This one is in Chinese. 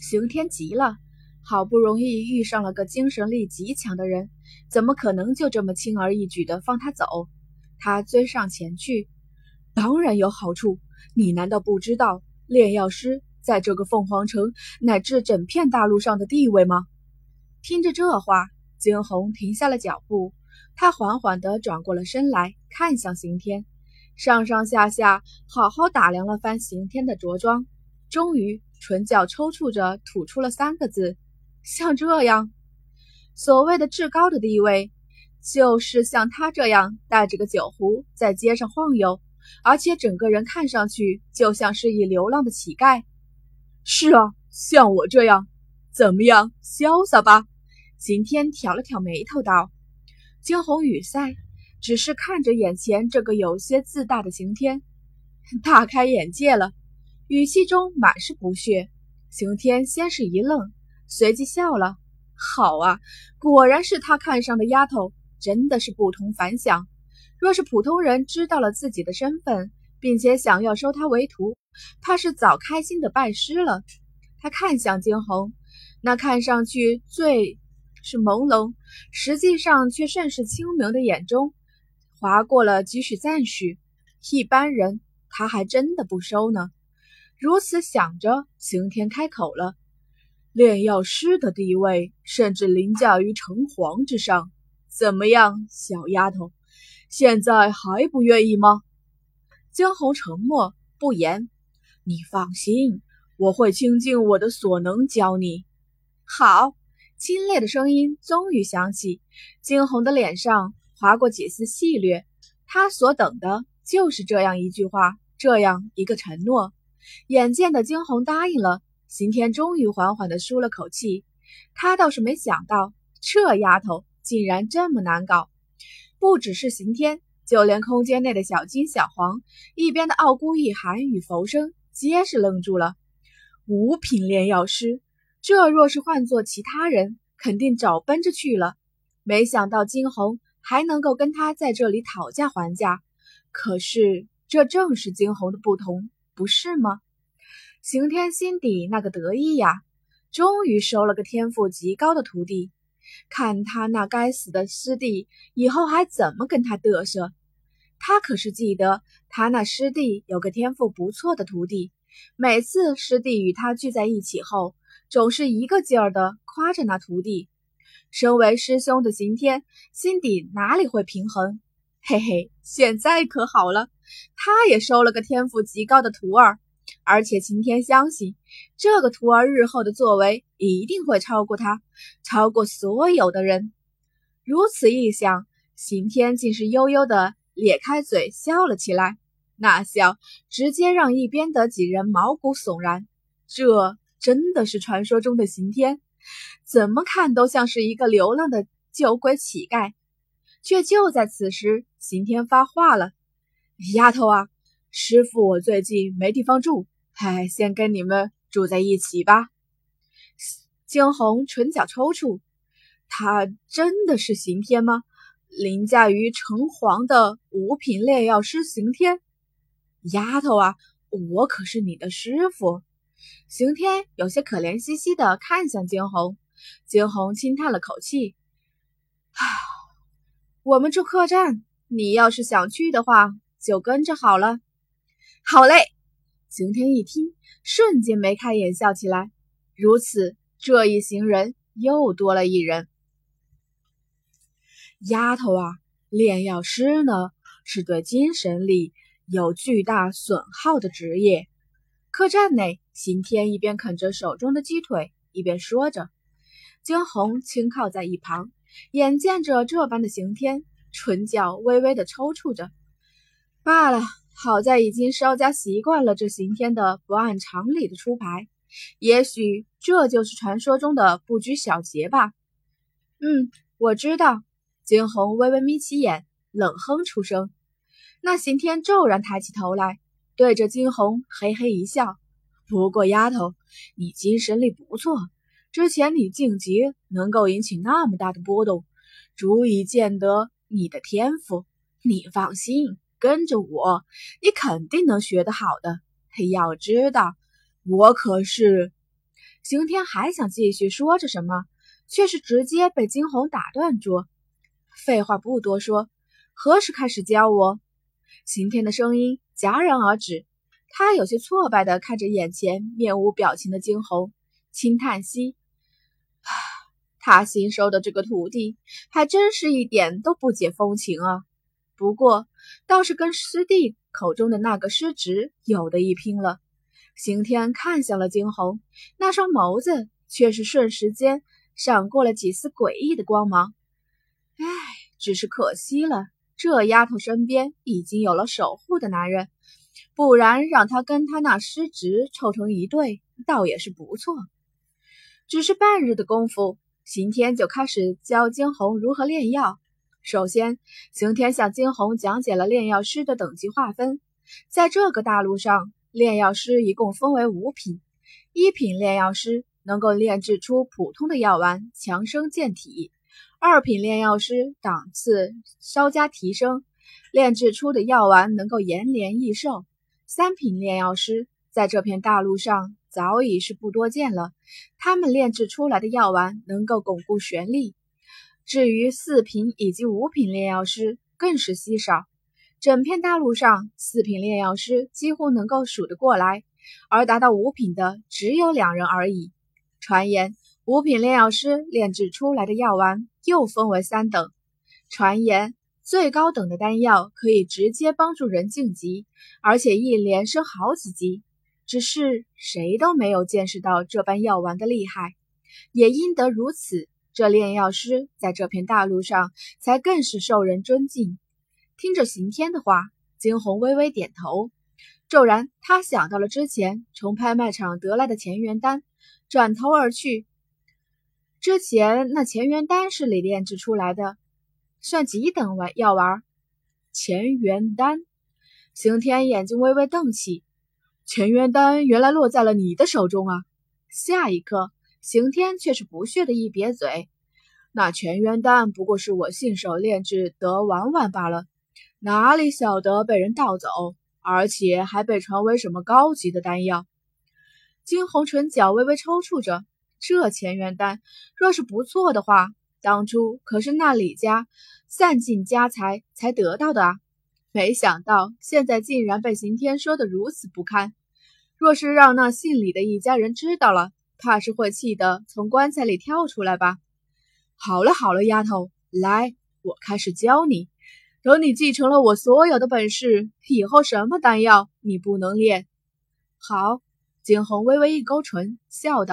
刑天急了，好不容易遇上了个精神力极强的人，怎么可能就这么轻而易举的放他走？他追上前去，当然有好处。你难道不知道炼药师在这个凤凰城乃至整片大陆上的地位吗？听着这话，惊鸿停下了脚步。他缓缓地转过了身来，看向刑天，上上下下好好打量了番刑天的着装，终于唇角抽搐着吐出了三个字：“像这样。”所谓的至高的地位，就是像他这样带着个酒壶在街上晃悠。而且整个人看上去就像是一流浪的乞丐。是啊，像我这样，怎么样，潇洒吧？刑天挑了挑眉头道。惊鸿雨塞，只是看着眼前这个有些自大的刑天，大开眼界了，语气中满是不屑。刑天先是一愣，随即笑了。好啊，果然是他看上的丫头，真的是不同凡响。若是普通人知道了自己的身份，并且想要收他为徒，怕是早开心的拜师了。他看向惊鸿，那看上去最是朦胧，实际上却甚是清明的眼中，划过了几许赞许。一般人他还真的不收呢。如此想着，刑天开口了：“炼药师的地位，甚至凌驾于城隍之上。怎么样，小丫头？”现在还不愿意吗？江红沉默不言。你放心，我会倾尽我的所能教你。好，清冽的声音终于响起。惊鸿的脸上划过几丝戏谑，他所等的就是这样一句话，这样一个承诺。眼见的惊鸿答应了，刑天终于缓缓地舒了口气。他倒是没想到，这丫头竟然这么难搞。不只是刑天，就连空间内的小金、小黄，一边的傲孤、一寒与浮生，皆是愣住了。五品炼药师，这若是换做其他人，肯定早奔着去了。没想到惊鸿还能够跟他在这里讨价还价，可是这正是惊鸿的不同，不是吗？刑天心底那个得意呀，终于收了个天赋极高的徒弟。看他那该死的师弟，以后还怎么跟他嘚瑟？他可是记得，他那师弟有个天赋不错的徒弟，每次师弟与他聚在一起后，总是一个劲儿的夸着那徒弟。身为师兄的刑天，心底哪里会平衡？嘿嘿，现在可好了，他也收了个天赋极高的徒儿。而且晴天相信，这个徒儿日后的作为一定会超过他，超过所有的人。如此一想，刑天竟是悠悠的咧开嘴笑了起来，那笑直接让一边的几人毛骨悚然。这真的是传说中的刑天？怎么看都像是一个流浪的酒鬼乞丐。却就在此时，刑天发话了：“丫头啊！”师傅，我最近没地方住，哎，先跟你们住在一起吧。惊鸿唇角抽搐，他真的是刑天吗？凌驾于城隍的五品炼药师刑天？丫头啊，我可是你的师傅。刑天有些可怜兮兮的看向惊鸿，惊鸿轻叹了口气，唉，我们住客栈，你要是想去的话，就跟着好了。好嘞！刑天一听，瞬间眉开眼笑起来。如此，这一行人又多了一人。丫头啊，炼药师呢，是对精神力有巨大损耗的职业。客栈内，刑天一边啃着手中的鸡腿，一边说着。惊鸿轻靠在一旁，眼见着这般的刑天，唇角微微的抽搐着。罢了。好在已经稍加习惯了这刑天的不按常理的出牌，也许这就是传说中的不拘小节吧。嗯，我知道。惊鸿微微眯起眼，冷哼出声。那刑天骤然抬起头来，对着惊鸿嘿嘿一笑。不过丫头，你精神力不错，之前你晋级能够引起那么大的波动，足以见得你的天赋。你放心。跟着我，你肯定能学得好的。要知道，我可是刑天还想继续说着什么，却是直接被惊鸿打断住。废话不多说，何时开始教我？刑天的声音戛然而止，他有些挫败的看着眼前面无表情的惊鸿，轻叹息：“他新收的这个徒弟，还真是一点都不解风情啊。不过，倒是跟师弟口中的那个师侄有的一拼了。”刑天看向了惊鸿，那双眸子却是瞬时间闪过了几丝诡异的光芒。唉，只是可惜了。这丫头身边已经有了守护的男人，不然让她跟他那师侄凑成一对，倒也是不错。只是半日的功夫，刑天就开始教惊鸿如何炼药。首先，刑天向惊鸿讲解了炼药师的等级划分。在这个大陆上，炼药师一共分为五品：一品炼药师能够炼制出普通的药丸，强身健体。二品炼药师档次稍加提升，炼制出的药丸能够延年益寿。三品炼药师在这片大陆上早已是不多见了，他们炼制出来的药丸能够巩固玄力。至于四品以及五品炼药师更是稀少，整片大陆上四品炼药师几乎能够数得过来，而达到五品的只有两人而已。传言。五品炼药师炼制出来的药丸又分为三等。传言最高等的丹药可以直接帮助人晋级，而且一连升好几级。只是谁都没有见识到这般药丸的厉害。也因得如此，这炼药师在这片大陆上才更是受人尊敬。听着刑天的话，惊鸿微微点头。骤然，他想到了之前从拍卖场得来的乾元丹，转头而去。之前那乾元丹是你炼制出来的，算几等丸药丸？乾元丹，刑天眼睛微微瞪起，乾元丹原来落在了你的手中啊！下一刻，刑天却是不屑的一瘪嘴，那乾元丹不过是我信手炼制得玩玩罢了，哪里晓得被人盗走，而且还被传为什么高级的丹药？金红唇角微微抽搐着。这乾元丹若是不错的话，当初可是那李家散尽家财才得到的啊！没想到现在竟然被刑天说的如此不堪。若是让那姓李的一家人知道了，怕是会气得从棺材里跳出来吧？好了好了，丫头，来，我开始教你。等你继承了我所有的本事，以后什么丹药你不能炼？好。景洪微微一勾唇，笑道。